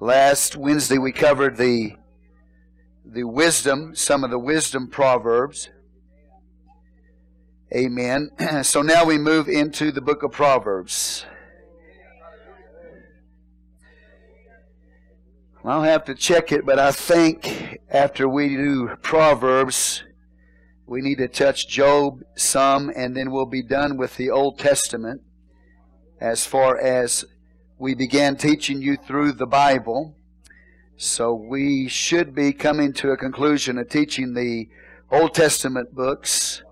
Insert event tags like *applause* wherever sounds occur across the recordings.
Last Wednesday we covered the the wisdom, some of the wisdom proverbs. Amen. *clears throat* So now we move into the book of Proverbs. I'll have to check it, but I think after we do Proverbs, we need to touch Job some, and then we'll be done with the Old Testament as far as we began teaching you through the Bible. So we should be coming to a conclusion of teaching the Old Testament books.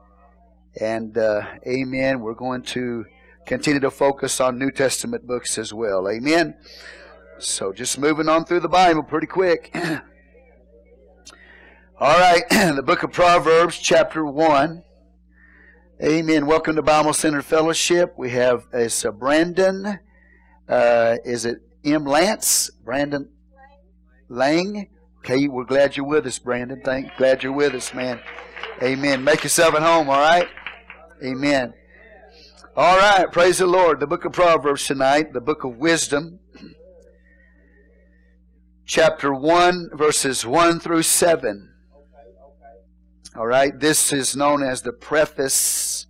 And uh, amen, we're going to continue to focus on New Testament books as well. Amen. So just moving on through the Bible pretty quick. *clears throat* All right, *clears throat* the book of Proverbs, chapter 1. Amen. Welcome to Bible Center Fellowship. We have it's uh, Brandon. Uh, is it M. Lance? Brandon Lang? Okay, we're glad you're with us, Brandon. Thank, glad you're with us, man. Amen. Make yourself at home, all right? Amen. All right, praise the Lord. The book of Proverbs tonight, the book of wisdom. Chapter 1, verses 1 through 7. All right, this is known as the preface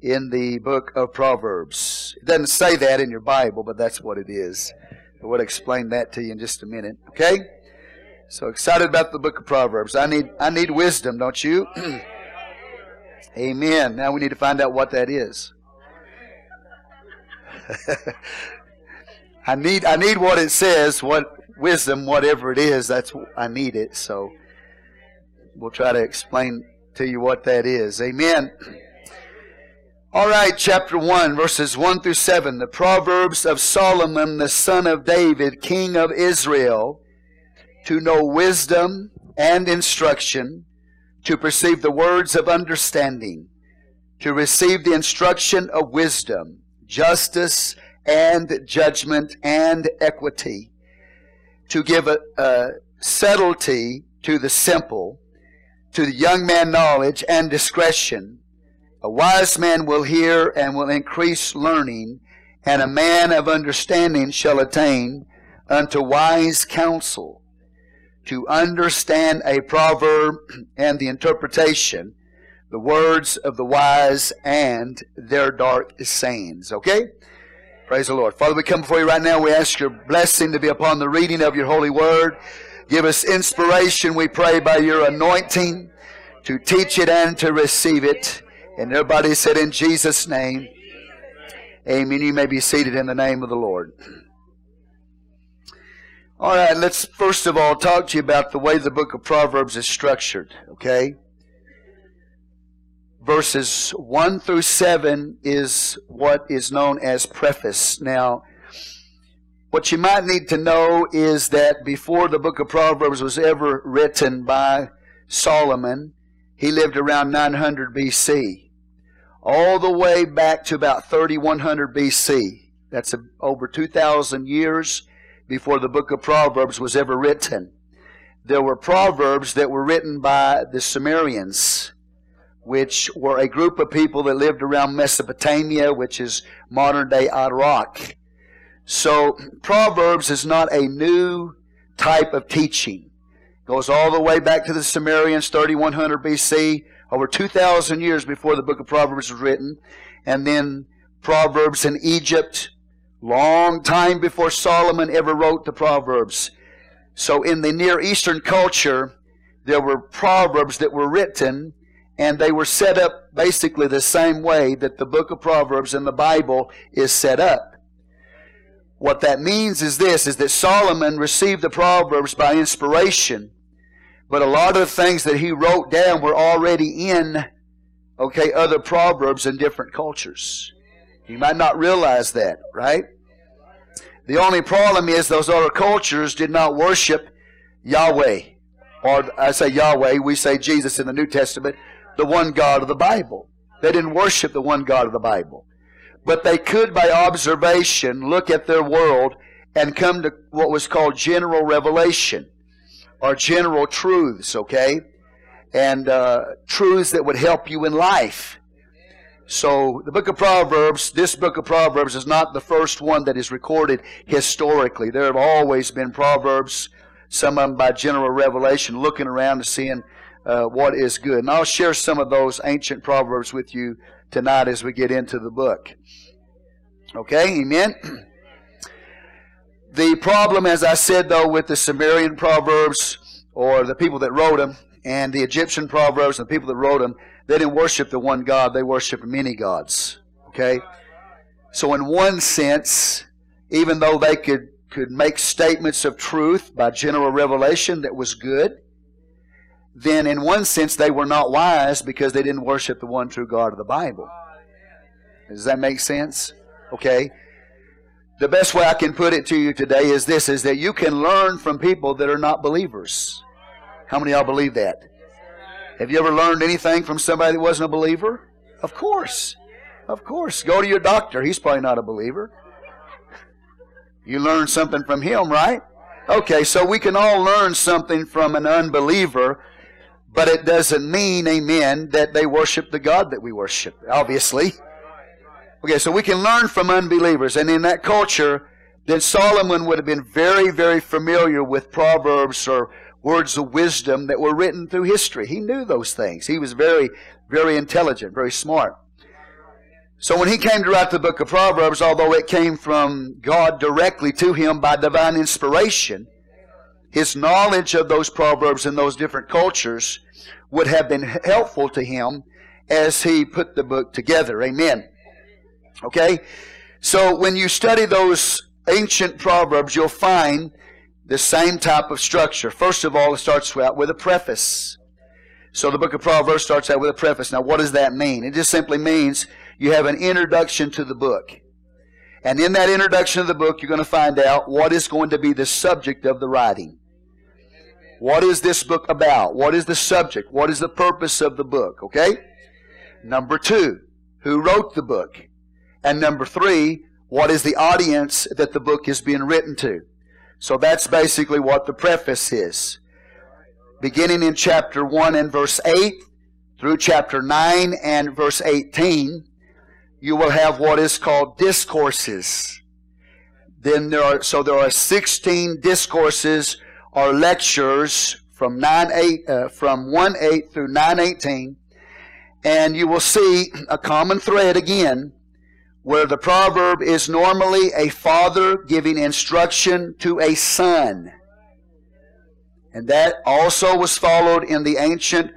in the book of Proverbs. It doesn't say that in your Bible, but that's what it is. I will explain that to you in just a minute. Okay? So excited about the book of Proverbs. I need I need wisdom, don't you? *clears throat* Amen. Now we need to find out what that is. *laughs* I need I need what it says, what wisdom, whatever it is, that's I need it. So we'll try to explain to you what that is. Amen. *clears throat* All right, chapter 1, verses 1 through 7. The Proverbs of Solomon, the son of David, king of Israel, to know wisdom and instruction, to perceive the words of understanding, to receive the instruction of wisdom, justice and judgment and equity, to give a, a subtlety to the simple, to the young man knowledge and discretion. A wise man will hear and will increase learning, and a man of understanding shall attain unto wise counsel. To understand a proverb and the interpretation, the words of the wise and their dark sayings. Okay? Praise the Lord. Father, we come before you right now. We ask your blessing to be upon the reading of your holy word. Give us inspiration, we pray, by your anointing to teach it and to receive it. And everybody said, In Jesus' name, Amen. You may be seated in the name of the Lord. All right, let's first of all talk to you about the way the book of Proverbs is structured, okay? Verses 1 through 7 is what is known as preface. Now, what you might need to know is that before the book of Proverbs was ever written by Solomon, he lived around 900 BC. All the way back to about 3100 BC. That's over 2,000 years before the book of Proverbs was ever written. There were proverbs that were written by the Sumerians, which were a group of people that lived around Mesopotamia, which is modern day Iraq. So, Proverbs is not a new type of teaching. It goes all the way back to the Sumerians, 3100 BC, over 2,000 years before the book of Proverbs was written. And then Proverbs in Egypt, long time before Solomon ever wrote the Proverbs. So, in the Near Eastern culture, there were Proverbs that were written and they were set up basically the same way that the book of Proverbs in the Bible is set up. What that means is this, is that Solomon received the Proverbs by inspiration, but a lot of the things that he wrote down were already in, okay, other Proverbs in different cultures. You might not realize that, right? The only problem is those other cultures did not worship Yahweh. Or I say Yahweh, we say Jesus in the New Testament, the one God of the Bible. They didn't worship the one God of the Bible. But they could, by observation, look at their world and come to what was called general revelation or general truths, okay? And uh, truths that would help you in life. So the book of Proverbs, this book of Proverbs is not the first one that is recorded historically. There have always been Proverbs, some of them by general revelation, looking around and seeing uh, what is good. And I'll share some of those ancient Proverbs with you tonight as we get into the book. Okay, amen? *clears throat* The problem, as I said, though, with the Sumerian Proverbs, or the people that wrote them, and the Egyptian Proverbs, and the people that wrote them, they didn't worship the one God, they worshiped many gods. Okay? So, in one sense, even though they could, could make statements of truth by general revelation that was good, then in one sense they were not wise because they didn't worship the one true God of the Bible. Does that make sense? Okay. The best way I can put it to you today is this is that you can learn from people that are not believers. How many of y'all believe that? Have you ever learned anything from somebody that wasn't a believer? Of course. Of course. Go to your doctor. He's probably not a believer. You learn something from him, right? Okay, so we can all learn something from an unbeliever, but it doesn't mean, amen, that they worship the God that we worship, obviously. Okay, so we can learn from unbelievers. And in that culture, then Solomon would have been very, very familiar with Proverbs or words of wisdom that were written through history. He knew those things. He was very, very intelligent, very smart. So when he came to write the book of Proverbs, although it came from God directly to him by divine inspiration, his knowledge of those proverbs in those different cultures would have been helpful to him as he put the book together. Amen. Okay? So when you study those ancient proverbs, you'll find the same type of structure. First of all, it starts out with a preface. So the book of Proverbs starts out with a preface. Now, what does that mean? It just simply means you have an introduction to the book. And in that introduction of the book, you're going to find out what is going to be the subject of the writing. What is this book about? What is the subject? What is the purpose of the book? Okay? Number two, who wrote the book? And number three, what is the audience that the book is being written to? So that's basically what the preface is. Beginning in chapter 1 and verse 8 through chapter 9 and verse 18, you will have what is called discourses. Then there are, so there are 16 discourses or lectures from 9 8, uh, from 1 8 through 9 18. And you will see a common thread again where the proverb is normally a father giving instruction to a son. And that also was followed in the ancient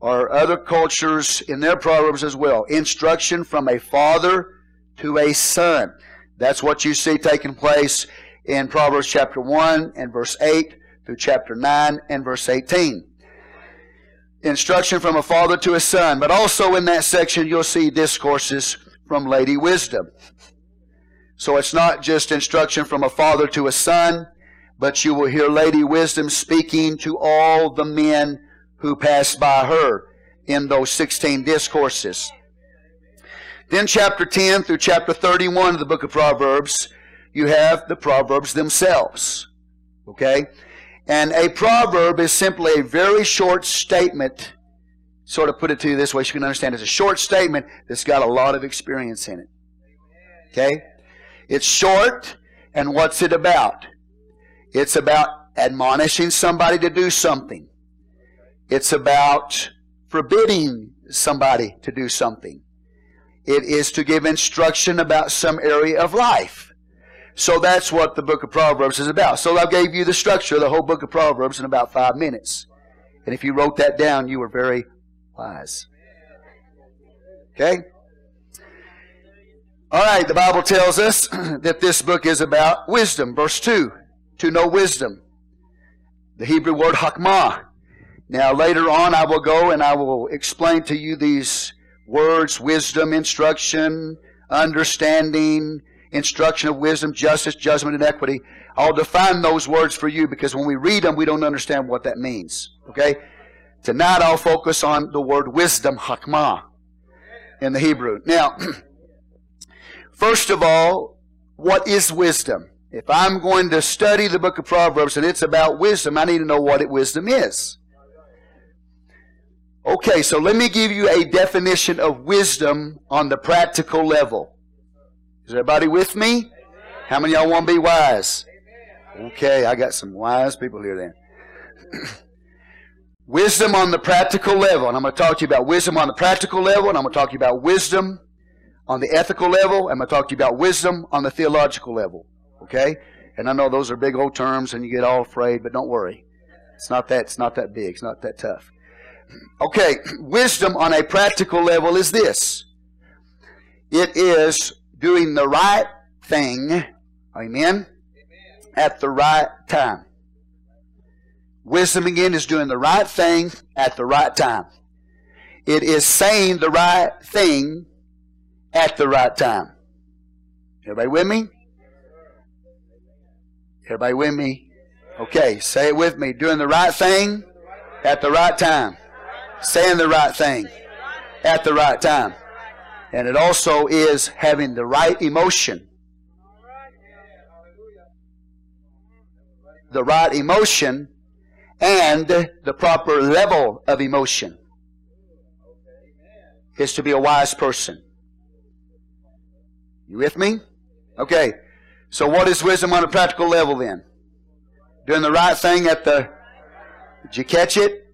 or other cultures in their proverbs as well. Instruction from a father to a son. That's what you see taking place in Proverbs chapter 1 and verse 8 through chapter 9 and verse 18. Instruction from a father to a son. But also in that section, you'll see discourses from Lady Wisdom. So it's not just instruction from a father to a son, but you will hear Lady Wisdom speaking to all the men who passed by her in those 16 discourses. Then chapter 10 through chapter 31 of the book of Proverbs, you have the Proverbs themselves. Okay? And a proverb is simply a very short statement sort of put it to you this way so you can understand. It's a short statement that's got a lot of experience in it. Okay? It's short, and what's it about? It's about admonishing somebody to do something. It's about forbidding somebody to do something. It is to give instruction about some area of life. So that's what the book of Proverbs is about. So I gave you the structure of the whole book of Proverbs in about five minutes. And if you wrote that down, you were very wise. Okay? All right, the Bible tells us *clears throat* that this book is about wisdom. Verse 2 to know wisdom. The Hebrew word hakmah. Now, later on, I will go and I will explain to you these words wisdom, instruction, understanding, instruction of wisdom, justice, judgment, and equity. I'll define those words for you because when we read them, we don't understand what that means. Okay? Tonight I'll focus on the word wisdom, hakmah, in the Hebrew. Now, *clears throat* first of all, what is wisdom? If I'm going to study the book of Proverbs and it's about wisdom, I need to know what it, wisdom is. Okay, so let me give you a definition of wisdom on the practical level. Is everybody with me? How many y'all want to be wise? Okay, I got some wise people here then. *clears throat* wisdom on the practical level. And I'm going to talk to you about wisdom on the practical level, and I'm going to talk to you about wisdom on the ethical level. I'm going to talk to you about wisdom on the theological level. Okay? And I know those are big old terms and you get all afraid, but don't worry. It's not that, it's not that big. It's not that tough. *clears throat* Okay, *clears throat* wisdom on a practical level is this. It is doing the right thing, amen, at the right time. Wisdom again is doing the right thing at the right time. It is saying the right thing at the right time. Everybody with me? Everybody with me? Okay, say it with me. Doing the right thing at the right time. Saying the right thing at the right time. And it also is having the right emotion. The right emotion and the proper level of emotion is to be a wise person. You with me? Okay. So what is wisdom on a practical level then? Doing the right thing at the did you catch it?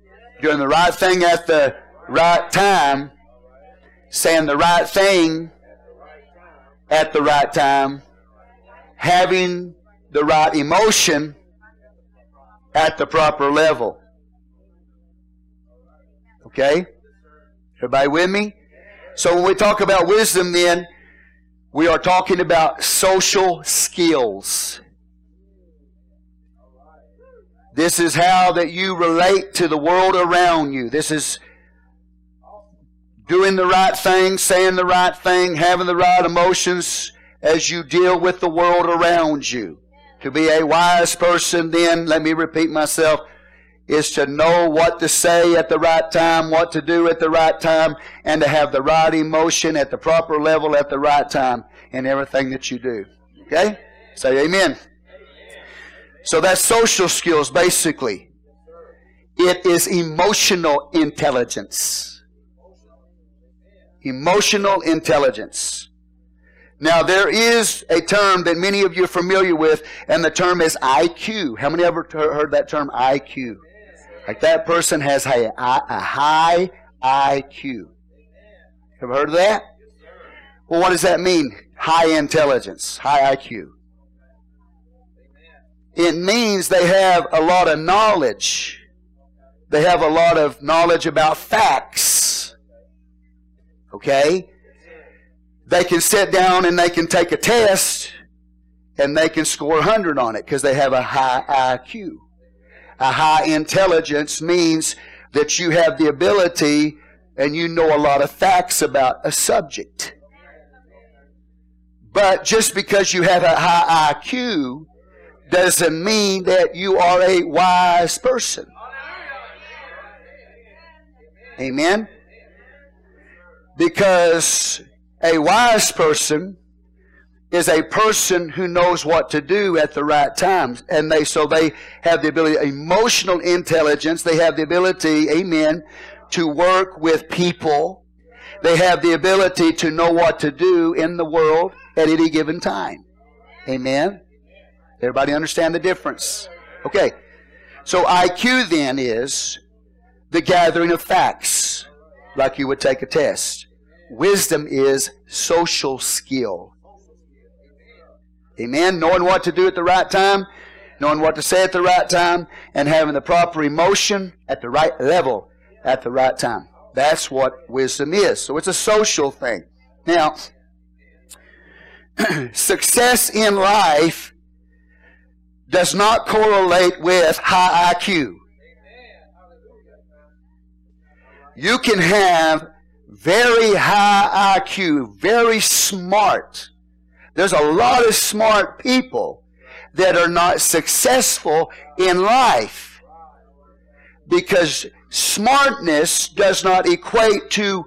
Doing the right thing at the right time, saying the right thing at the right time, having the right emotion at the proper level. Okay? Everybody with me? So when we talk about wisdom then, we are talking about social skills. This is how that you relate to the world around you. This is doing the right thing, saying the right thing, having the right emotions as you deal with the world around you. To be a wise person, then, let me repeat myself, is to know what to say at the right time, what to do at the right time, and to have the right emotion at the proper level at the right time in everything that you do. Okay? Say amen. So that's social skills, basically. It is emotional intelligence. Emotional intelligence. Now, there is a term that many of you are familiar with, and the term is IQ. How many ever heard that term, IQ? Like that person has a, a high IQ. Have heard of that? Well, what does that mean? High intelligence, high IQ. It means they have a lot of knowledge. They have a lot of knowledge about facts. Okay? They can sit down and they can take a test and they can score 100 on it because they have a high IQ. A high intelligence means that you have the ability and you know a lot of facts about a subject. But just because you have a high IQ doesn't mean that you are a wise person. Amen? Because a wise person is a person who knows what to do at the right times. And they, so they have the ability, emotional intelligence. They have the ability, amen, to work with people. They have the ability to know what to do in the world at any given time. Amen. Everybody understand the difference? Okay. So IQ then is the gathering of facts, like you would take a test. Wisdom is social skill. Amen. Knowing what to do at the right time, knowing what to say at the right time, and having the proper emotion at the right level at the right time. That's what wisdom is. So it's a social thing. Now, *clears throat* success in life does not correlate with high IQ. You can have very high IQ, very smart, there's a lot of smart people that are not successful in life because smartness does not equate to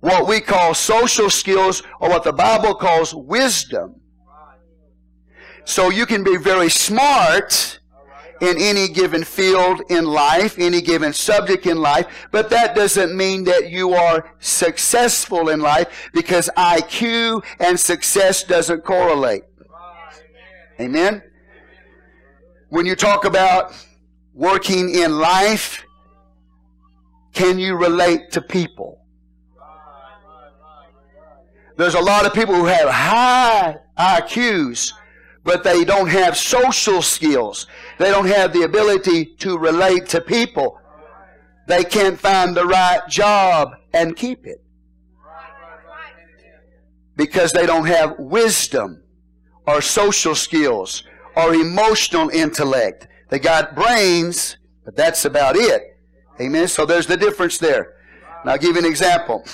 what we call social skills or what the Bible calls wisdom. So you can be very smart in any given field in life, any given subject in life, but that doesn't mean that you are successful in life because IQ and success doesn't correlate. Amen? When you talk about working in life, can you relate to people? There's a lot of people who have high IQs, but they don't have social skills. They don't have the ability to relate to people. They can't find the right job and keep it. Because they don't have wisdom or social skills or emotional intellect. They got brains, but that's about it. Amen. So there's the difference there. Now I'll give you an example.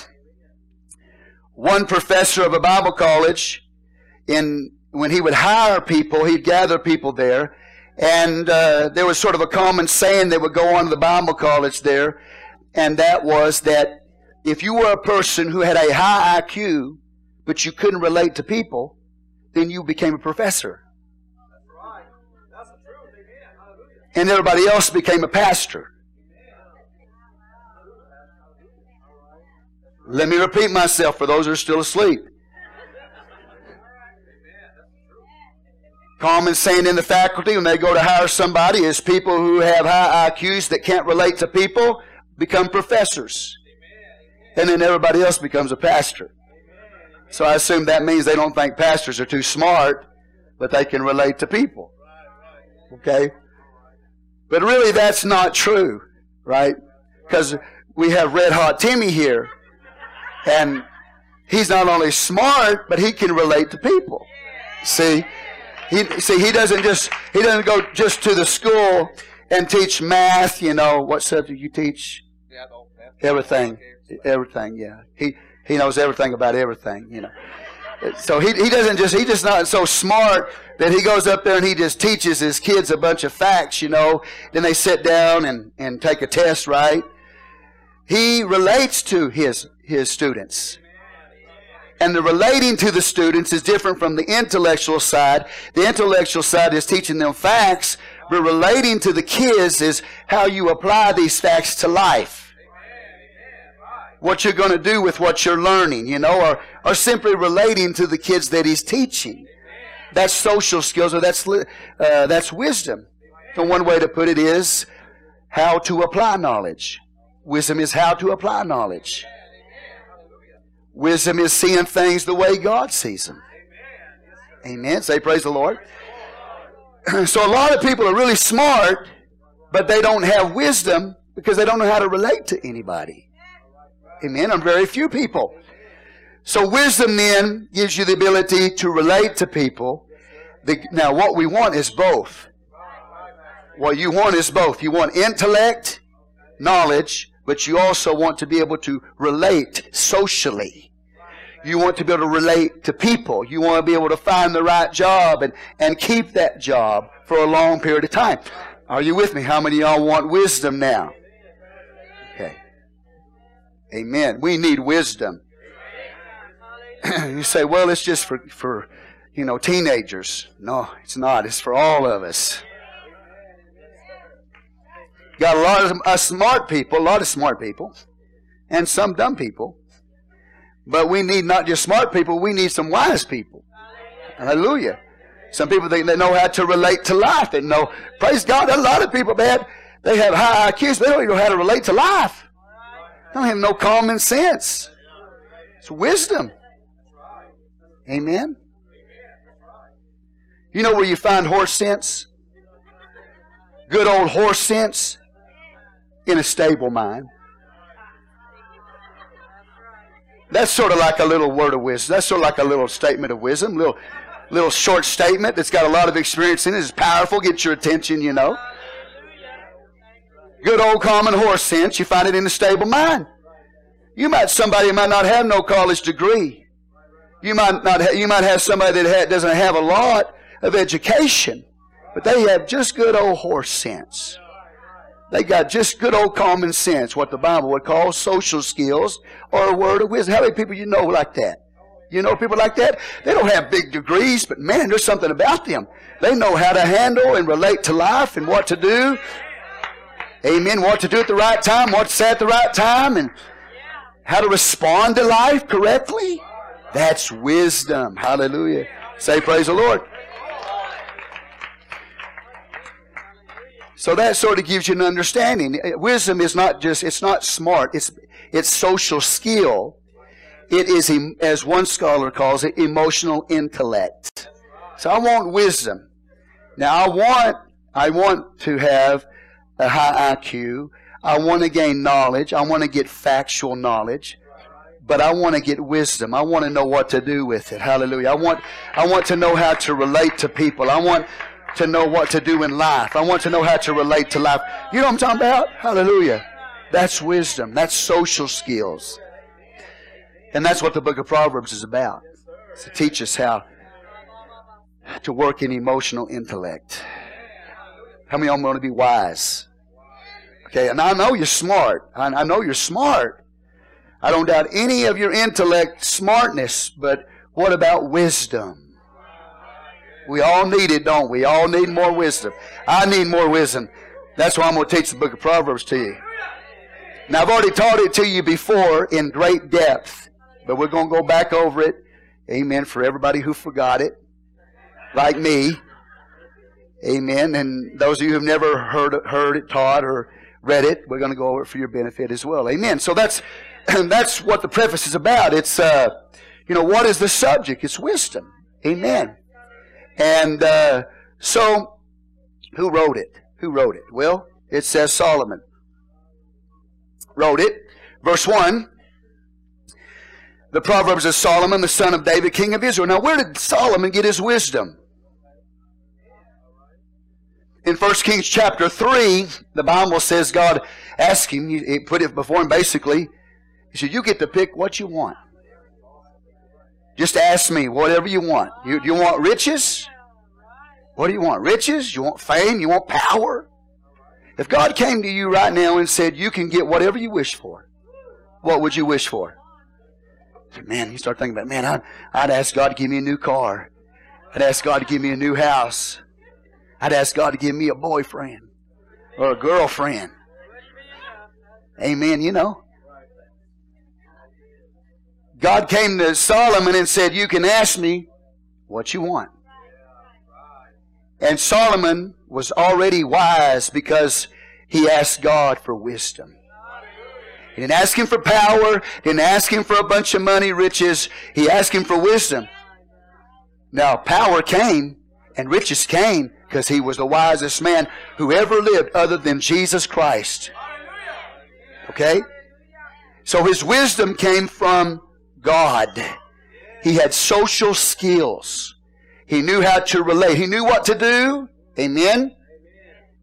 One professor of a Bible college, in when he would hire people, he'd gather people there, and uh, there was sort of a common saying that would go on to the Bible college there, and that was that if you were a person who had a high IQ, but you couldn't relate to people, then you became a professor. And everybody else became a pastor. Let me repeat myself for those who are still asleep. Common saying in the faculty when they go to hire somebody is people who have high IQs that can't relate to people become professors. And then everybody else becomes a pastor. So I assume that means they don't think pastors are too smart, but they can relate to people. Okay? But really that's not true, right? Because we have Red Hot Timmy here and he's not only smart, but he can relate to people. See? He, see, he doesn't just, he doesn't go just to the school and teach math, you know, what subject you teach? Everything. Everything, yeah. He, he knows everything about everything, you know. So he, he doesn't just, he just not so smart that he goes up there and he just teaches his kids a bunch of facts, you know. Then they sit down and, and take a test, right? He relates to his his students. And the relating to the students is different from the intellectual side. The intellectual side is teaching them facts, but relating to the kids is how you apply these facts to life. What you're going to do with what you're learning, you know, or, or simply relating to the kids that he's teaching. That's social skills or that's, uh, that's wisdom. And one way to put it is how to apply knowledge. Wisdom is how to apply knowledge. Wisdom is seeing things the way God sees them. Amen. Say praise the Lord. *clears throat* So a lot of people are really smart, but they don't have wisdom because they don't know how to relate to anybody. Amen. And very few people. So wisdom then gives you the ability to relate to people. The, now what we want is both. What you want is both. You want intellect, knowledge, but you also want to be able to relate socially. You want to be able to relate to people. You want to be able to find the right job and, and keep that job for a long period of time. Are you with me? How many y'all want wisdom now? Okay. Amen. We need wisdom. *clears throat* you say, well, it's just for, for, you know, teenagers. No, it's not. It's for all of us. Got a lot of uh, smart people, a lot of smart people, and some dumb people. But we need not just smart people, we need some wise people. Hallelujah. Some people think they know how to relate to life and know, praise God, a lot of people, man, they have high IQs, they don't even know how to relate to life. They don't have no common sense. It's wisdom. Amen. You know where you find horse sense? Good old horse sense in a stable mind. That's sort of like a little word of wisdom. That's sort of like a little statement of wisdom, little little short statement that's got a lot of experience in it. It's powerful, gets your attention, you know. Good old common horse sense, you find it in the stable mind. You might somebody might not have no college degree. You might not ha- you might have somebody that ha- doesn't have a lot of education, but they have just good old horse sense. They got just good old common sense, what the Bible would call social skills or a word of wisdom. How many people you know like that? You know people like that? They don't have big degrees, but man, there's something about them. They know how to handle and relate to life and what to do. Amen. What to do at the right time, what to say at the right time, and how to respond to life correctly. That's wisdom. Hallelujah. Say praise the Lord. So that sort of gives you an understanding. Uh, wisdom is not just, it's not smart, it's, it's social skill. It is, as one scholar calls it, emotional intellect. So I want wisdom. Now I want, I want to have a high IQ. I want to gain knowledge. I want to get factual knowledge. But I want to get wisdom. I want to know what to do with it. Hallelujah. I want, I want to know how to relate to people. I want to know what to do in life. I want to know how to relate to life. You know what I'm talking about? Hallelujah. That's wisdom. That's social skills. And that's what the book of Proverbs is about. It's to teach us how to work in emotional intellect. How many of y'all want to be wise? Okay, and I know you're smart. I know you're smart. I don't doubt any of your intellect smartness, but what about wisdom? We all need it, don't we? All need more wisdom. I need more wisdom. That's why I'm going to teach the book of Proverbs to you. Now, I've already taught it to you before in great depth, but we're going to go back over it. Amen. For everybody who forgot it, like me. Amen. And those of you who've never heard, heard it taught or read it, we're going to go over it for your benefit as well. Amen. So that's, *clears throat* that's what the preface is about. It's, uh, you know, what is the subject? It's wisdom. Amen. And uh, so, who wrote it? Who wrote it? Well, it says Solomon wrote it. Verse 1 The Proverbs of Solomon, the son of David, king of Israel. Now, where did Solomon get his wisdom? In 1 Kings chapter 3, the Bible says God asked him, he put it before him basically, he said, You get to pick what you want. Just ask me whatever you want. You, you want riches? What do you want? Riches? You want fame? You want power? If God came to you right now and said, You can get whatever you wish for, what would you wish for? Man, you start thinking about, man, I'd, I'd ask God to give me a new car. I'd ask God to give me a new house. I'd ask God to give me a boyfriend or a girlfriend. Amen, you know. God came to Solomon and said, You can ask me what you want. And Solomon was already wise because he asked God for wisdom. He didn't ask him for power, didn't ask him for a bunch of money, riches. He asked him for wisdom. Now, power came and riches came because he was the wisest man who ever lived other than Jesus Christ. Okay? So his wisdom came from God. He had social skills. He knew how to relate. He knew what to do. Amen.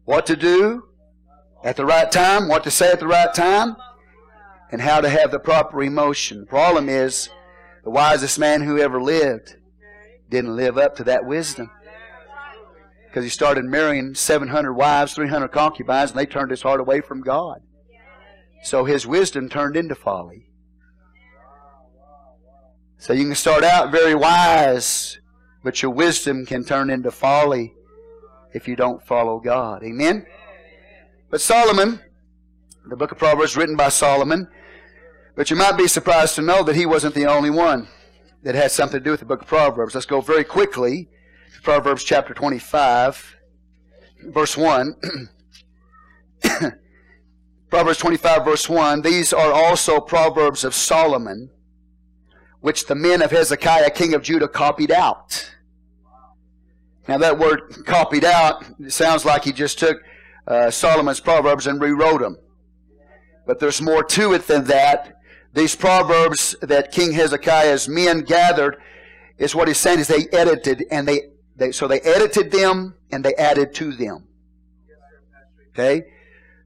What to do at the right time, what to say at the right time, and how to have the proper emotion. The problem is, the wisest man who ever lived didn't live up to that wisdom. Because he started marrying 700 wives, 300 concubines, and they turned his heart away from God. So his wisdom turned into folly. So you can start out very wise, but your wisdom can turn into folly if you don't follow God. Amen? But Solomon, the book of Proverbs written by Solomon, but you might be surprised to know that he wasn't the only one that had something to do with the book of Proverbs. Let's go very quickly to Proverbs chapter 25, verse 1. *clears throat* Proverbs 25, verse 1. These are also Proverbs of Solomon which the men of Hezekiah, king of Judah, copied out. Now, that word copied out sounds like he just took uh, Solomon's Proverbs and rewrote them. But there's more to it than that. These Proverbs that King Hezekiah's men gathered is what he's saying is they edited and they, they so they edited them and they added to them. Okay?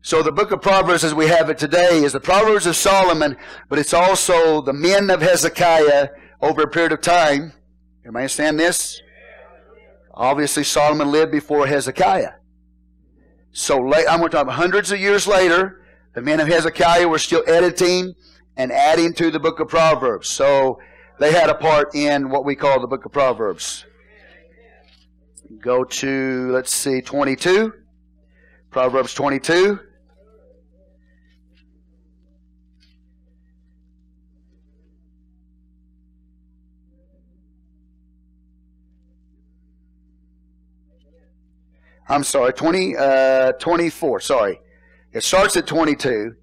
So the book of Proverbs as we have it today is the Proverbs of Solomon, but it's also the men of Hezekiah over a period of time. Everybody understand this? Obviously Solomon lived before Hezekiah. So late, I'm going to talk hundreds of years later, the men of Hezekiah were still editing and adding to the book of Proverbs. So they had a part in what we call the book of Proverbs. Go to, let's see, 22. Proverbs 22. I'm sorry, 20, uh, 24, sorry. It starts at 22.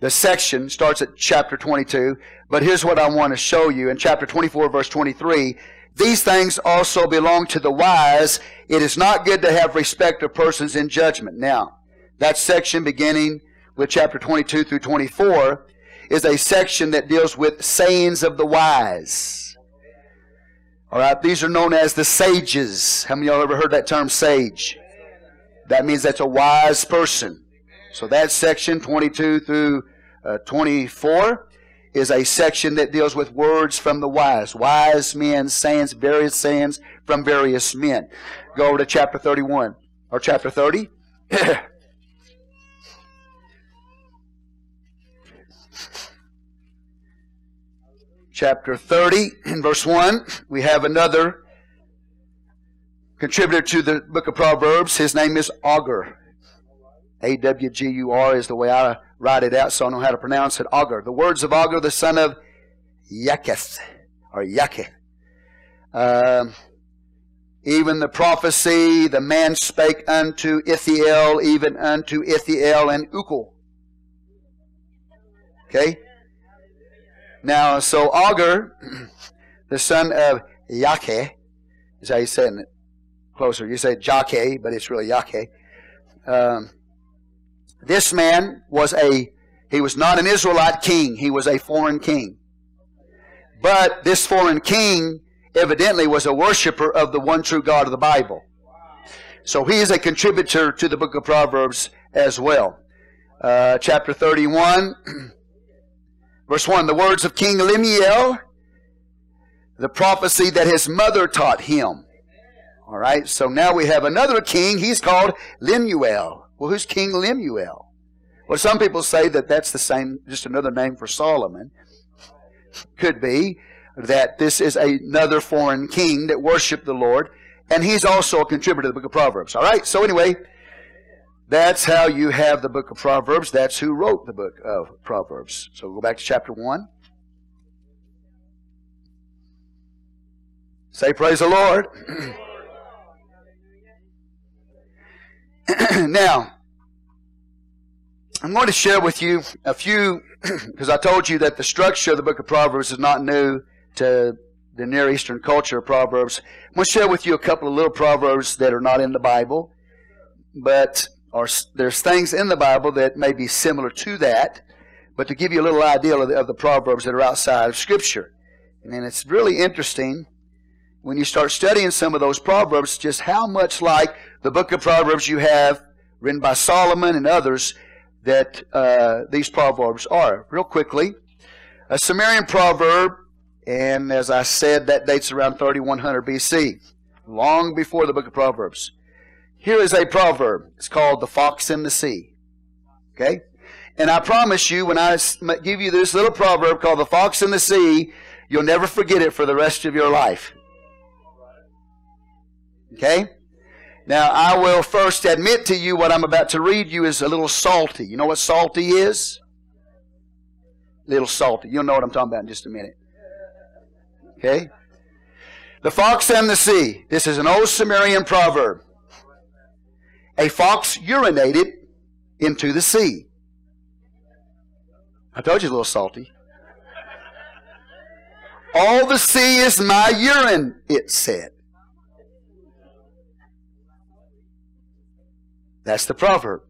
The section starts at chapter 22, but here's what I want to show you in chapter 24, verse 23. These things also belong to the wise. It is not good to have respect of persons in judgment. Now, that section beginning with chapter 22 through 24 is a section that deals with sayings of the wise. All right, these are known as the sages. How many of y'all ever heard that term sage? That means that's a wise person. So that section 22 through uh, 24 is a section that deals with words from the wise. Wise men, sayings, various sayings from various men. Go over to chapter 31 or chapter 30. *clears throat* chapter 30 in verse 1, we have another contributor to the book of Proverbs. His name is Agur. A W G U R is the way I write it out, so I know how to pronounce it. Agur. The words of Agur, the son of Yaketh, or Yaketh. Um, even the prophecy, the man spake unto Ithiel, even unto Ithiel and Ucal. Okay? Now, so Agur, *clears throat* the son of Yake, is how you say it closer. You say Jake, but it's really Yake. Um, this man was a, he was not an Israelite king. He was a foreign king. But this foreign king evidently was a worshiper of the one true God of the Bible. So he is a contributor to the book of Proverbs as well. Uh, chapter 31. *clears throat* Verse 1 The words of King Lemuel, the prophecy that his mother taught him. All right, so now we have another king. He's called Lemuel. Well, who's King Lemuel? Well, some people say that that's the same, just another name for Solomon. Could be that this is another foreign king that worshiped the Lord, and he's also a contributor to the book of Proverbs. All right, so anyway, that's how you have the book of Proverbs. That's who wrote the book of Proverbs. So we'll go back to chapter 1. Say, Praise the Lord. *clears throat* now, I'm going to share with you a few, *clears throat* because I told you that the structure of the book of Proverbs is not new to the Near Eastern culture of Proverbs. I'm going to share with you a couple of little Proverbs that are not in the Bible, but or there's things in the Bible that may be similar to that, but to give you a little idea of the, of the Proverbs that are outside of Scripture. And it's really interesting when you start studying some of those Proverbs, just how much like the book of Proverbs you have written by Solomon and others that uh, these Proverbs are. Real quickly, a Sumerian proverb, and as I said, that dates around 3100 BC, long before the book of Proverbs. Here is a proverb. It's called The Fox in the Sea. Okay? And I promise you, when I give you this little proverb called The Fox in the Sea, you'll never forget it for the rest of your life. Okay? Now, I will first admit to you what I'm about to read you is a little salty. You know what salty is? A Little salty. You'll know what I'm talking about in just a minute. Okay? The fox and the sea. This is an old Sumerian proverb a fox urinated into the sea. I told you a little salty. All the sea is my urine, it said. That's the proverb.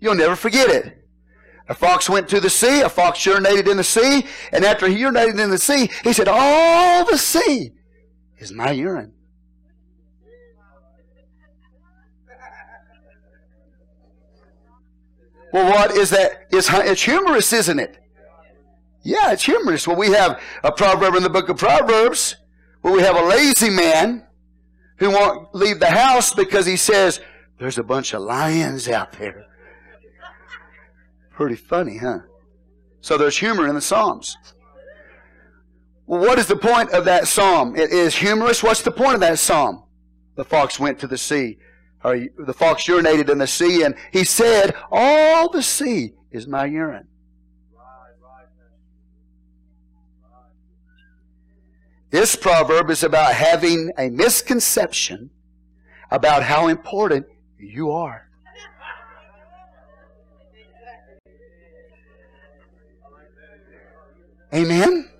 You'll never forget it. A fox went to the sea, a fox urinated in the sea, and after he urinated in the sea, he said, All the sea is my urine. Well, what is that? It's, it's humorous, isn't it? Yeah, it's humorous. Well, we have a proverb in the book of Proverbs where we have a lazy man who won't leave the house because he says, there's a bunch of lions out there. Pretty funny, huh? So there's humor in the Psalms. Well, what is the point of that psalm? It is humorous. What's the point of that psalm? The fox went to the sea, or the fox urinated in the sea, and he said, All the sea is my urine. This proverb is about having a misconception about how important you are. Amen?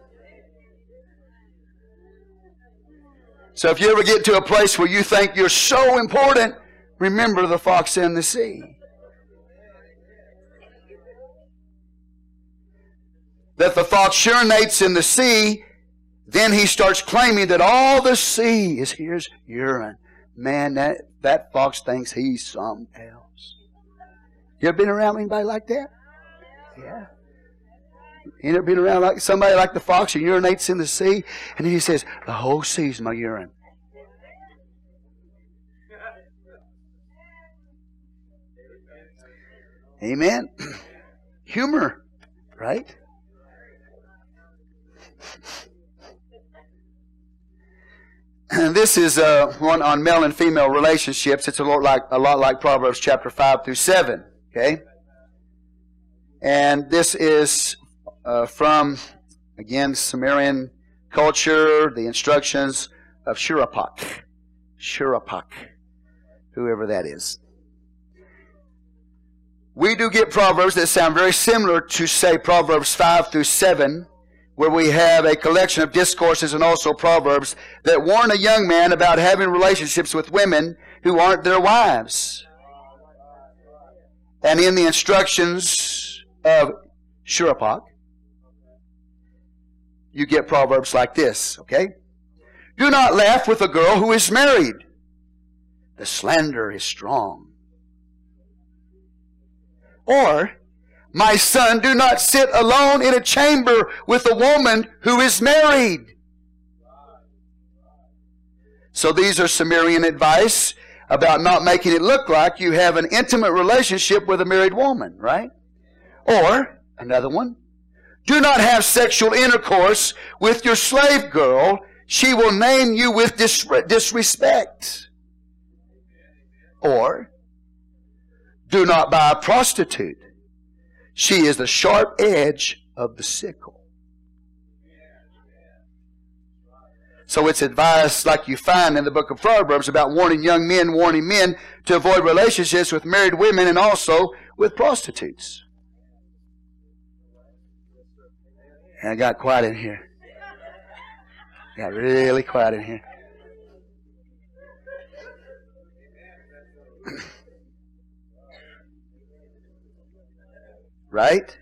So if you ever get to a place where you think you're so important, remember the fox and the sea. That the fox urinates in the sea, then he starts claiming that all the sea is his urine. Man, that, that fox thinks he's something else. You ever been around anybody like that? Yeah. You ever been around like somebody like the fox who urinates in the sea? And then he says, The whole sea's my urine. Amen. *clears throat* Humor, right? And *clears throat* this is uh, one on male and female relationships. It's a lot like a lot like Proverbs chapter five through seven. Okay, and this is uh, from, again, Sumerian culture, the instructions of Shuruppak. Shuruppak, whoever that is. We do get Proverbs that sound very similar to, say, Proverbs 5 through 7, where we have a collection of discourses and also Proverbs that warn a young man about having relationships with women who aren't their wives. And in the instructions of Shuruppak, you get proverbs like this, okay? Do not laugh with a girl who is married. The slander is strong. Or, my son, do not sit alone in a chamber with a woman who is married. So these are Sumerian advice about not making it look like you have an intimate relationship with a married woman, right? Or, another one, do not have sexual intercourse with your slave girl. She will name you with disrespect. Or, do not buy a prostitute. She is the sharp edge of the sickle. So it's advice like you find in the book of Proverbs about warning young men, warning men to avoid relationships with married women and also with prostitutes. And I got quiet in here. Got really quiet in here. Right?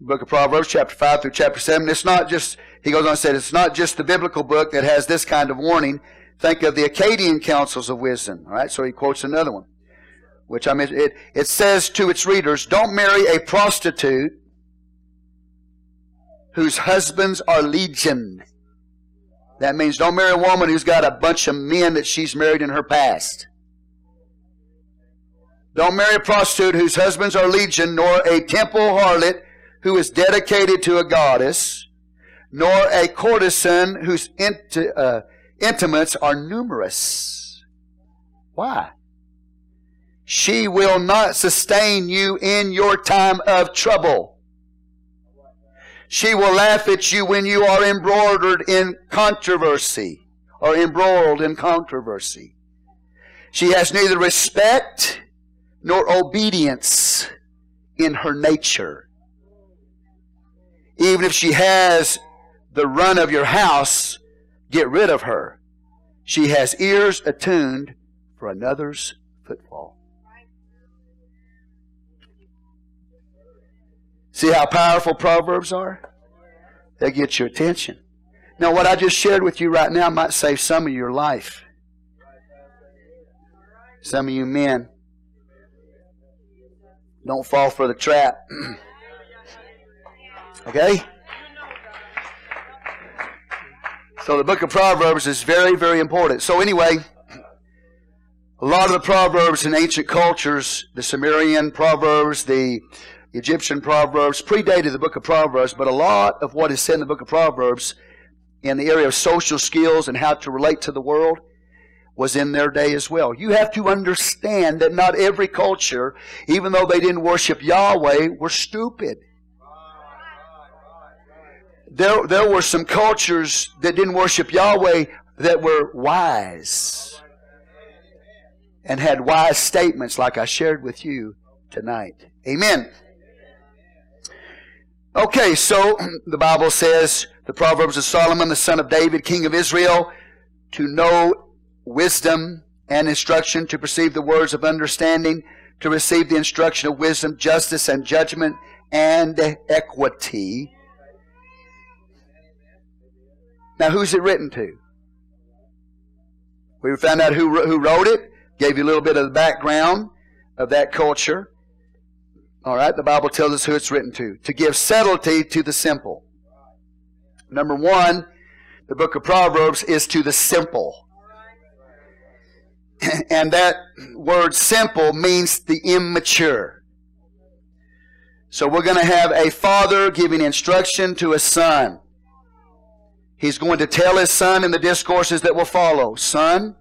Book of Proverbs, chapter 5 through chapter 7. It's not just, he goes on and said, it's not just the biblical book that has this kind of warning. Think of the Akkadian counsels of wisdom. All right, so he quotes another one which I mean, it, it says to its readers, don't marry a prostitute whose husbands are legion. That means don't marry a woman who's got a bunch of men that she's married in her past. Don't marry a prostitute whose husbands are legion, nor a temple harlot who is dedicated to a goddess, nor a courtesan whose uh, intimates are numerous. Why? She will not sustain you in your time of trouble. She will laugh at you when you are embroidered in controversy or embroiled in controversy. She has neither respect nor obedience in her nature. Even if she has the run of your house, get rid of her. She has ears attuned for another's footfall. See how powerful Proverbs are? They get your attention. Now, what I just shared with you right now might save some of your life. Some of you men, don't fall for the trap. *clears throat* okay? So, the book of Proverbs is very, very important. So, anyway, a lot of the proverbs in ancient cultures, the Sumerian proverbs, the Egyptian proverbs, predated the book of Proverbs, but a lot of what is said in the book of Proverbs in the area of social skills and how to relate to the world was in their day as well. You have to understand that not every culture, even though they didn't worship Yahweh, were stupid. There, there were some cultures that didn't worship Yahweh that were wise and had wise statements like I shared with you tonight. Amen. Okay, so *clears throat* the Bible says the Proverbs of Solomon, the son of David, king of Israel, to know wisdom and instruction, to perceive the words of understanding, to receive the instruction of wisdom, justice, and judgment, and equity. Now, who's it written to? We found out who, who wrote it, gave you a little bit of the background of that culture. All right, the Bible tells us who it's written to. To give subtlety to the simple. Number one, the book of Proverbs is to the simple. *coughs* and that word simple means the immature. So we're going to have a father giving instruction to a son. He's going to tell his son in the discourses that will follow Son,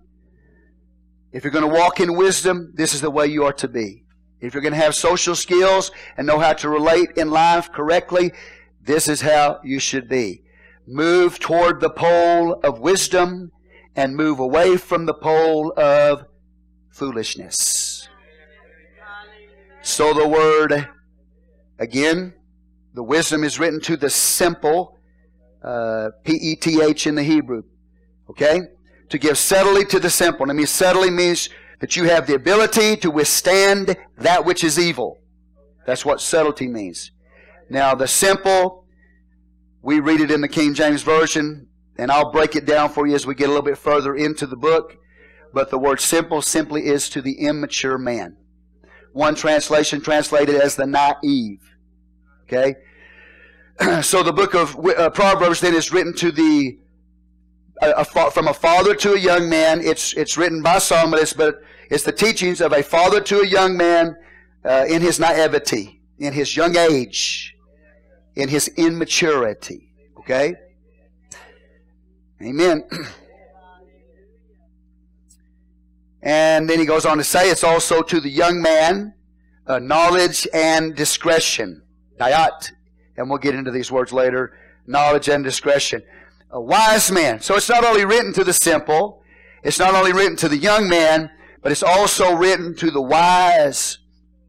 if you're going to walk in wisdom, this is the way you are to be. If you're going to have social skills and know how to relate in life correctly, this is how you should be. Move toward the pole of wisdom and move away from the pole of foolishness. So the word, again, the wisdom is written to the simple, uh, P E T H in the Hebrew. Okay? To give subtly to the simple. I mean, subtly means that you have the ability to withstand that which is evil. That's what subtlety means. Now, the simple, we read it in the King James Version. And I'll break it down for you as we get a little bit further into the book. But the word simple simply is to the immature man. One translation translated as the naive. Okay? *clears throat* so the book of uh, Proverbs then is written to the a, a, from a father to a young man. It's it's written by Solomon, but it's the teachings of a father to a young man uh, in his naivety, in his young age, in his immaturity. Okay. Amen. And then he goes on to say it's also to the young man uh, knowledge and discretion. Dayat. And we'll get into these words later. Knowledge and discretion. A wise man. So it's not only written to the simple, it's not only written to the young man, but it's also written to the wise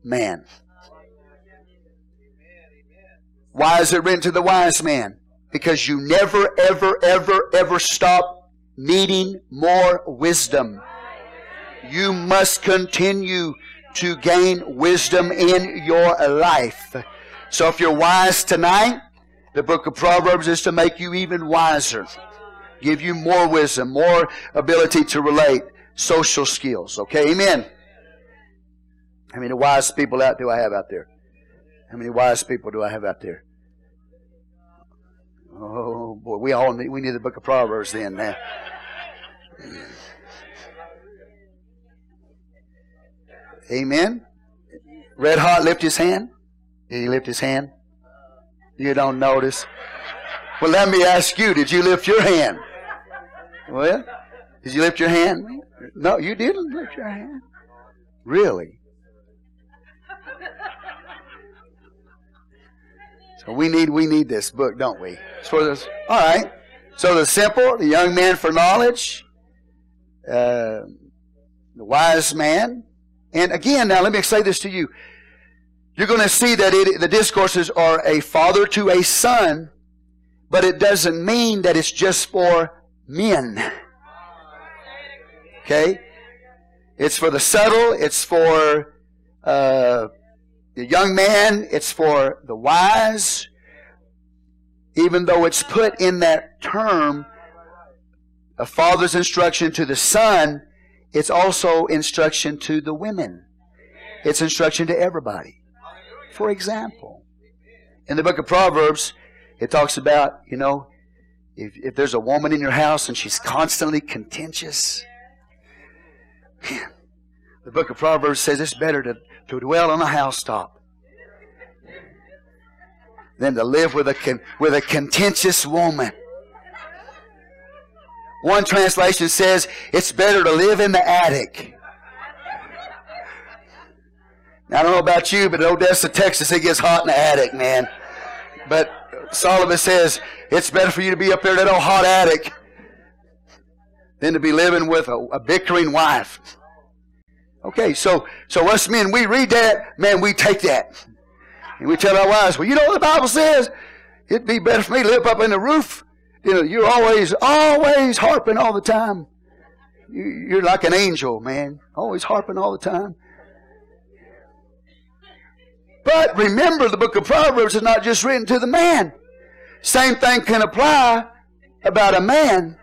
man. Why is it written to the wise man? Because you never, ever, ever, ever stop needing more wisdom. You must continue to gain wisdom in your life. So if you're wise tonight, the book of Proverbs is to make you even wiser, give you more wisdom, more ability to relate, social skills. Okay, amen. How many wise people out do I have out there? How many wise people do I have out there? Oh boy, we all need, we need the book of Proverbs then. Now. Amen. Red Hot lift his hand. Did he lift his hand? You don't notice. Well, let me ask you: Did you lift your hand? Well, did you lift your hand? No, you didn't lift your hand. Really? So we need we need this book, don't we? For this. All right. So the simple, the young man for knowledge, uh, the wise man, and again, now let me say this to you. You're going to see that it, the discourses are a father to a son, but it doesn't mean that it's just for men. Okay? It's for the subtle, it's for uh, the young man, it's for the wise. Even though it's put in that term, a father's instruction to the son, it's also instruction to the women. It's instruction to everybody. For example, in the book of Proverbs, it talks about, you know, if, if there's a woman in your house and she's constantly contentious, The book of Proverbs says it's better to, to dwell on a housetop than to live with a, with a contentious woman. One translation says it's better to live in the attic. Now, I don't know about you, but in Odessa, Texas, it gets hot in the attic, man. But Solomon says it's better for you to be up there in that old hot attic than to be living with a, a bickering wife. Okay, so so us men, we read that, man, we take that. And we tell our wives, well, you know what the Bible says? It'd be better for me to live up in the roof. You know, you're always, always harping all the time. You're like an angel, man. Always harping all the time. But remember, the book of Proverbs is not just written to the man. Same thing can apply about a man.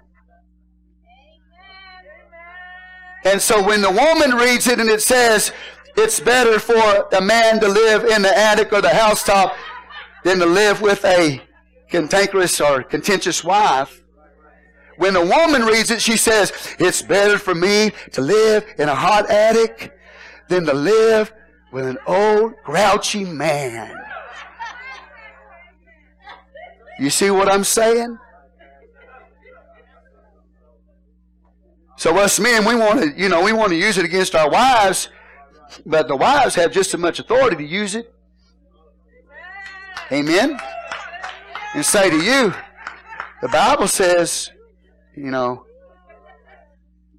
And so when the woman reads it and it says, it's better for a man to live in the attic or the housetop than to live with a cantankerous or contentious wife. When the woman reads it, she says, It's better for me to live in a hot attic than to live with an old grouchy man. You see what I'm saying? So us men, we want to, you know, we want to use it against our wives, but the wives have just as much authority to use it. Amen. And say to you, the Bible says, you know,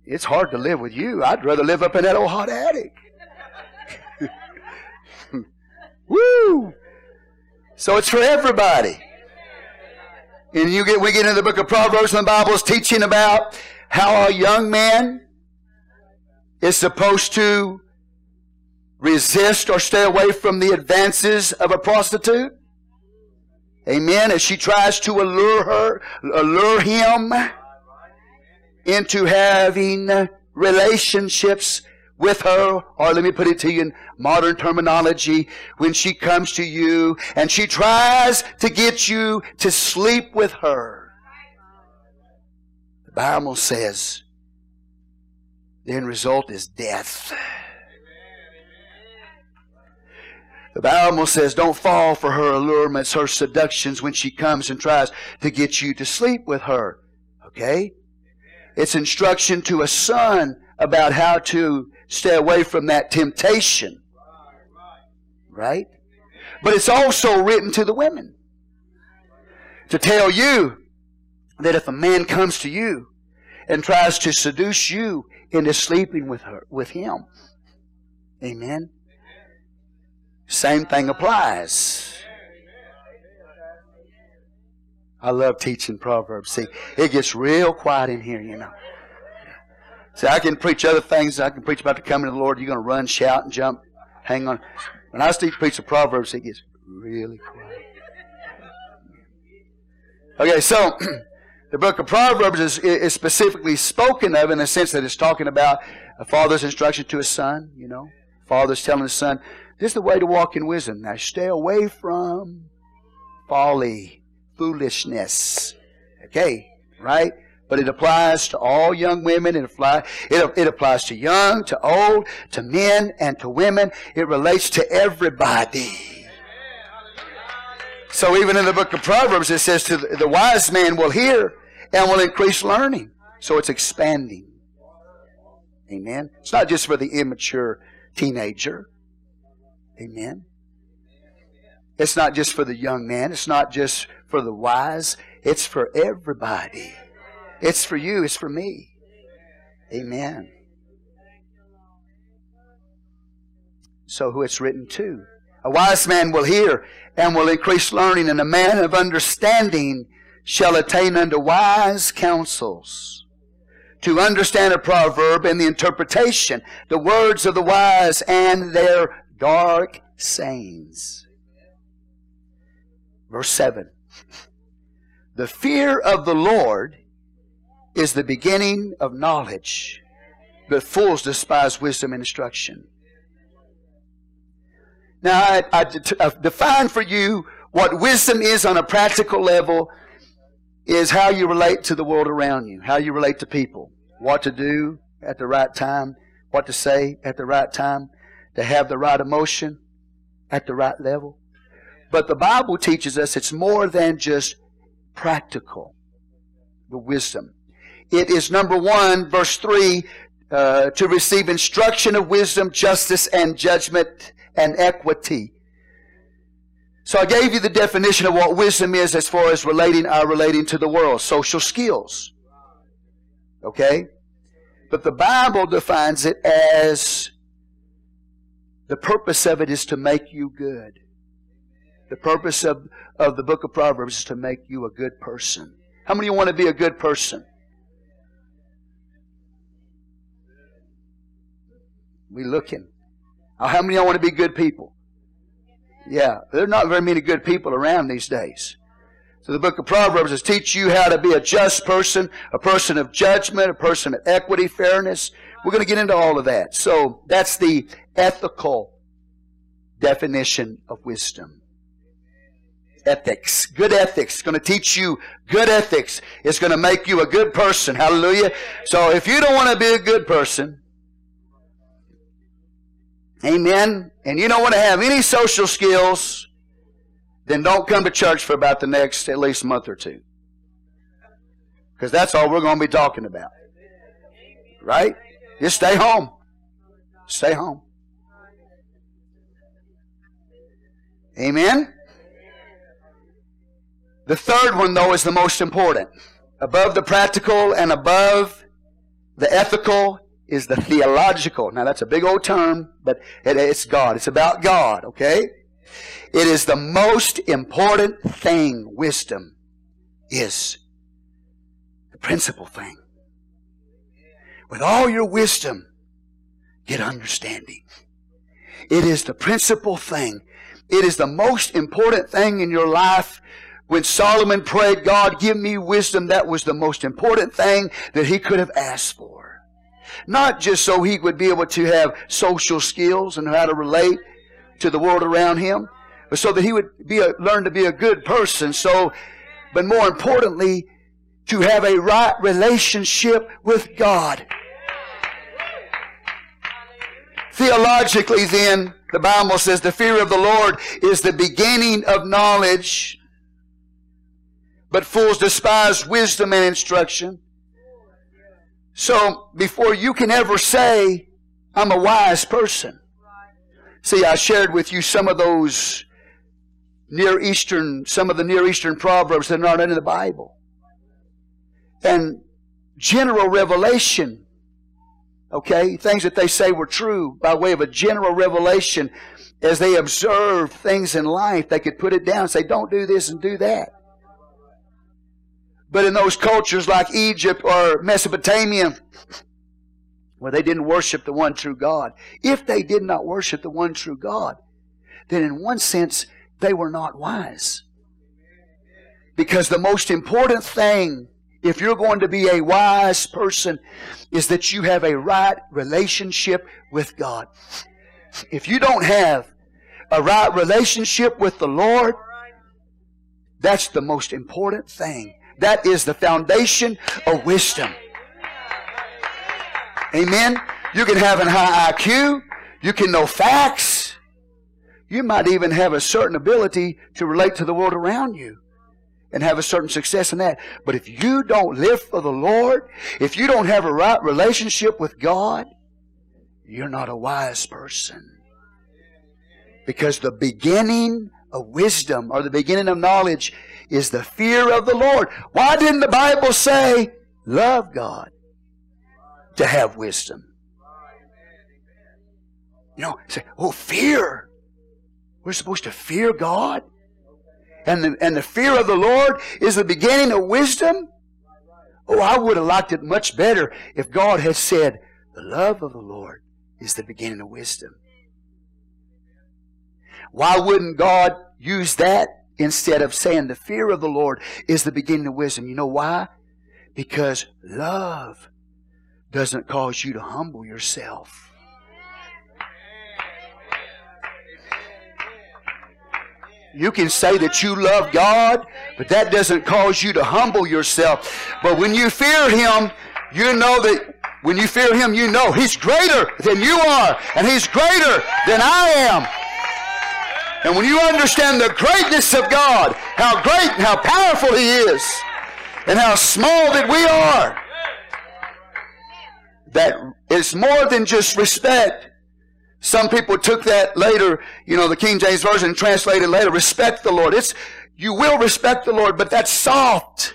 it's hard to live with you. I'd rather live up in that old hot attic. *laughs* Woo! So it's for everybody. And you get we get into the book of Proverbs and the Bible is teaching about how a young man is supposed to resist or stay away from the advances of a prostitute. Amen. As she tries to allure her, allure him into having relationships with her, or let me put it to you in modern terminology, when she comes to you and she tries to get you to sleep with her. The Bible says the end result is death. The Bible says, don't fall for her allurements, her seductions when she comes and tries to get you to sleep with her. Okay? It's instruction to a son about how to stay away from that temptation. Right? But it's also written to the women to tell you that if a man comes to you and tries to seduce you into sleeping with her with him, amen. Same thing applies. I love teaching Proverbs. See, it gets real quiet in here, you know. See, I can preach other things. I can preach about the coming of the Lord. You're going to run, shout, and jump. Hang on. When I preach the Proverbs, it gets really quiet. Okay, so *clears throat* the book of Proverbs is, is specifically spoken of in the sense that it's talking about a father's instruction to his son, you know. Father's telling his son, this is the way to walk in wisdom. Now stay away from folly, foolishness. Okay, right? But it applies to all young women. It, apply, it, it applies to young, to old, to men, and to women. It relates to everybody. So even in the book of Proverbs, it says to the, the wise man will hear and will increase learning. So it's expanding. Amen. It's not just for the immature teenager. Amen. It's not just for the young man. It's not just for the wise. It's for everybody. It's for you. It's for me. Amen. So who it's written to. A wise man will hear and will increase learning, and a man of understanding shall attain unto wise counsels. To understand a proverb and the interpretation, the words of the wise and their dark sayings. Verse 7 The fear of the Lord is the beginning of knowledge, but fools despise wisdom and instruction. Now, I, I, I define for you what wisdom is on a practical level is how you relate to the world around you, how you relate to people, what to do at the right time, what to say at the right time, to have the right emotion at the right level. But the Bible teaches us it's more than just practical, the wisdom. It is number one, verse three, uh, to receive instruction of wisdom, justice, and judgment and equity. So I gave you the definition of what wisdom is as far as relating our relating to the world, social skills. Okay? But the Bible defines it as the purpose of it is to make you good. The purpose of, of the book of Proverbs is to make you a good person. How many want to be a good person? We looking. How many want to be good people? Yeah, there are not very many good people around these days. So the book of Proverbs is teach you how to be a just person, a person of judgment, a person of equity, fairness. We're going to get into all of that. So that's the ethical definition of wisdom. Ethics. Good ethics. It's going to teach you good ethics. It's going to make you a good person. Hallelujah. So if you don't want to be a good person, Amen. And you don't want to have any social skills, then don't come to church for about the next at least month or two. Because that's all we're going to be talking about. Right? Just stay home. Stay home. Amen. The third one, though, is the most important. Above the practical and above the ethical is the theological. Now that's a big old term, but it, it's God. It's about God, okay? It is the most important thing, wisdom is the principal thing. With all your wisdom, get understanding. It is the principal thing. It is the most important thing in your life. When Solomon prayed, God, give me wisdom, that was the most important thing that he could have asked for. Not just so he would be able to have social skills and how to relate to the world around him, but so that he would be a, learn to be a good person. So, but more importantly, to have a right relationship with God. Theologically, then, the Bible says the fear of the Lord is the beginning of knowledge, but fools despise wisdom and instruction. So before you can ever say, I'm a wise person. See, I shared with you some of those Near Eastern, some of the Near Eastern proverbs that are not in the Bible. And general revelation, okay, things that they say were true by way of a general revelation as they observe things in life, they could put it down and say, don't do this and do that. But in those cultures like Egypt or Mesopotamia, where they didn't worship the one true God, if they did not worship the one true God, then in one sense, they were not wise. Because the most important thing, if you're going to be a wise person, is that you have a right relationship with God. If you don't have a right relationship with the Lord, that's the most important thing that is the foundation of wisdom. Amen. You can have a high IQ. You can know facts. You might even have a certain ability to relate to the world around you and have a certain success in that. But if you don't live for the Lord, if you don't have a right relationship with God, you're not a wise person. Because the beginning of wisdom or the beginning of knowledge is the fear of the Lord. Why didn't the Bible say, love God to have wisdom? You know, say, oh, fear. We're supposed to fear God. And the, and the fear of the Lord is the beginning of wisdom. Oh, I would have liked it much better if God had said, the love of the Lord is the beginning of wisdom. Why wouldn't God use that instead of saying the fear of the Lord is the beginning of wisdom. You know why? Because love doesn't cause you to humble yourself. You can say that you love God, but that doesn't cause you to humble yourself. But when you fear Him, you know that When you fear Him, you know He's greater than you are, and He's greater than I am. And when you understand the greatness of God, how great and how powerful He is, and how small that we are, that it's more than just respect. Some people took that later, you know, the King James Version translated later, respect the Lord. It's, you will respect the Lord, but that's soft.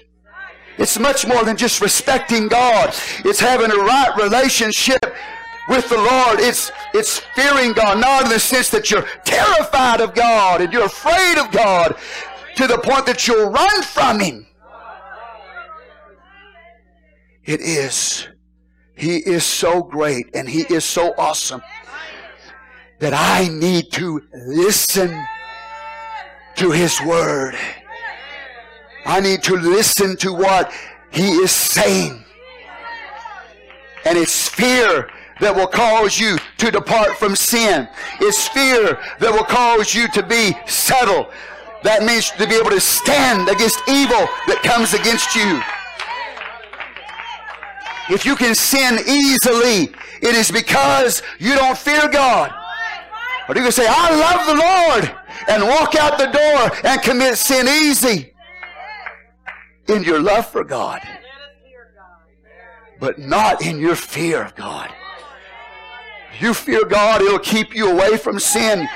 It's much more than just respecting God. It's having a right relationship with the Lord. It's, it's fearing God, not in the sense that you're terrified of God and you're afraid of God to the point that you'll run from Him. It is. He is so great and He is so awesome that I need to listen to His Word. I need to listen to what He is saying. And it's fear that will cause you to depart from sin. It's fear that will cause you to be settled. That means to be able to stand against evil that comes against you. If you can sin easily, it is because you don't fear God. Or you can say, I love the Lord, and walk out the door and commit sin easy in your love for God, but not in your fear of God. You fear God, it'll keep you away from sin.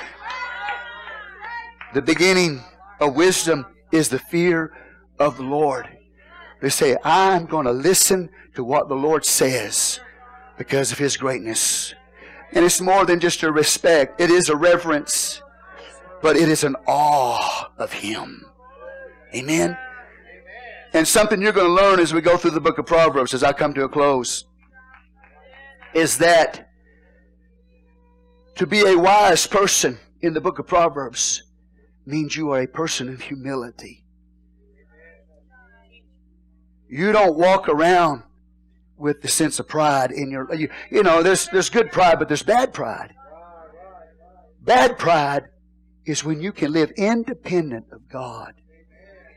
The beginning of wisdom is the fear of the Lord. They say, I'm going to listen to what the Lord says because of His greatness. And it's more than just a respect, it is a reverence, but it is an awe of Him. Amen. And something you're going to learn as we go through the book of Proverbs, as I come to a close, is that to be a wise person in the book of Proverbs means you are a person of humility. You don't walk around with the sense of pride in your you, you know there's there's good pride but there's bad pride. Bad pride is when you can live independent of God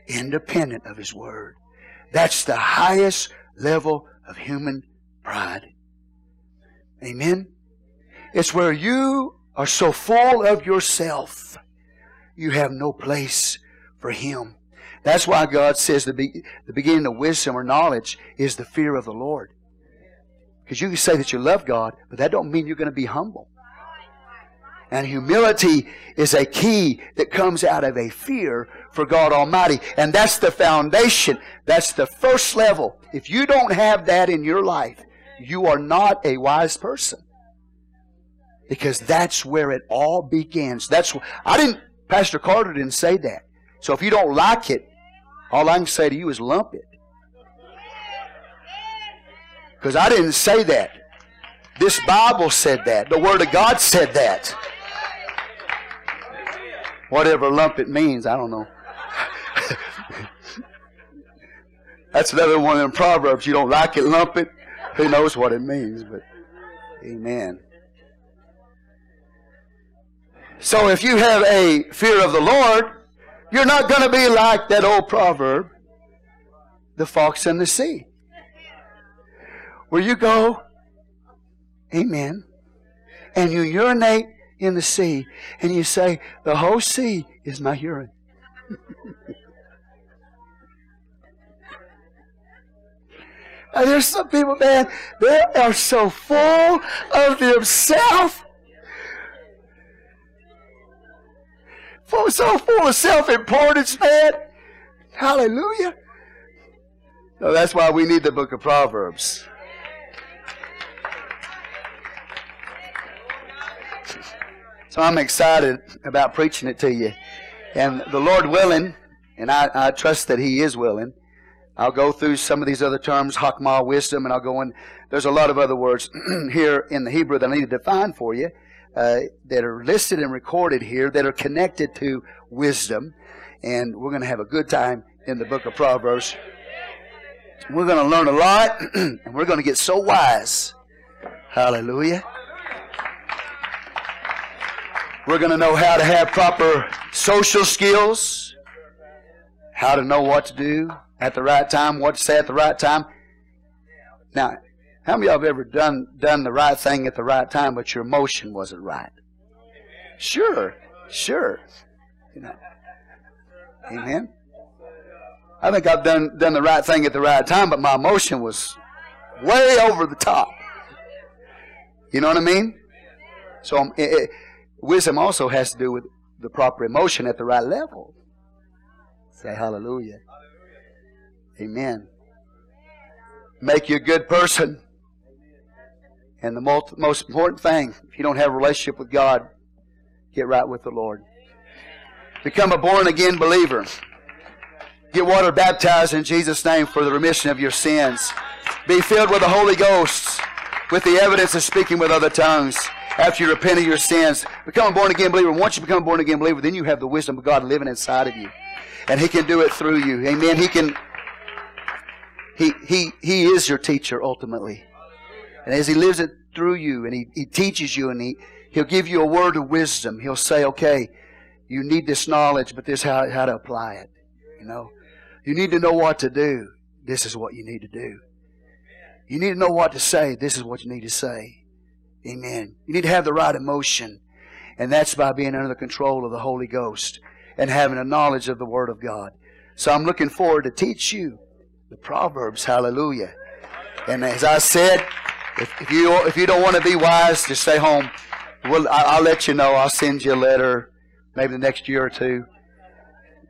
independent of His Word. That's the highest level of human pride. Amen? It's where you are so full of yourself, you have no place for Him. That's why God says the, be- the beginning of wisdom or knowledge is the fear of the Lord. Because you can say that you love God, but that don't mean you're going to be humble. And humility is a key that comes out of a fear for God Almighty. And that's the foundation. That's the first level. If you don't have that in your life, you are not a wise person. Because that's where it all begins. That's I didn't Pastor Carter didn't say that. So if you don't like it, all I can say to you is lump it. Because I didn't say that. This Bible said that. The Word of God said that. Whatever lump it means, I don't know. *laughs* That's another one of them proverbs. You don't like it, lump it. Who knows what it means, but amen. So if you have a fear of the Lord, you're not going to be like that old proverb, the fox and the sea. Where you go, amen, and you urinate in the sea, and you say, The whole sea is my urine. *laughs* And there's some people, man, they are so full of themselves. Full, so full of self-importance, man. Hallelujah. So that's why we need the book of Proverbs. So I'm excited about preaching it to you. And the Lord willing, and I, I trust that He is willing, I'll go through some of these other terms, hakmah, wisdom, and I'll go in. There's a lot of other words *clears throat* here in the Hebrew that I need to define for you uh, that are listed and recorded here that are connected to wisdom. And we're going to have a good time in the book of Proverbs. We're going to learn a lot, *clears throat* and we're going to get so wise. Hallelujah. We're going to know how to have proper social skills, how to know what to do, at the right time, what to say at the right time. Now, How many of y'all have ever done done the right thing at the right time, but your emotion wasn't right? Sure, sure. You know. Amen. I think I've done done the right thing at the right time, but my emotion was way over the top. You know what I mean? So um, it, it, wisdom also has to do with the proper emotion at the right level. Say hallelujah. Amen. Make you a good person. And the most, most important thing, if you don't have a relationship with God, get right with the Lord. Become a born again believer. Get water baptized in Jesus' name for the remission of your sins. Be filled with the Holy Ghost with the evidence of speaking with other tongues after you repent of your sins. Become a born again believer. Once you become a born again believer, then you have the wisdom of God living inside of you. And He can do it through you. Amen. He can He He He is your teacher ultimately. And as He lives it through you and He, he teaches you and He He'll give you a word of wisdom. He'll say, Okay, you need this knowledge, but this is how, how to apply it. You know. You need to know what to do. This is what you need to do. You need to know what to say. This is what you need to say. Amen. You need to have the right emotion. And that's by being under the control of the Holy Ghost and having a knowledge of the Word of God. So I'm looking forward to teach you the Proverbs. Hallelujah. And as I said, if, if you if you don't want to be wise, just stay home. We'll, I'll let you know. I'll send you a letter maybe the next year or two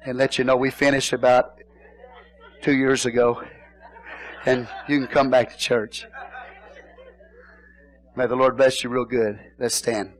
and let you know we finished about two years ago and you can come back to church. May the Lord bless you real good. Let's stand.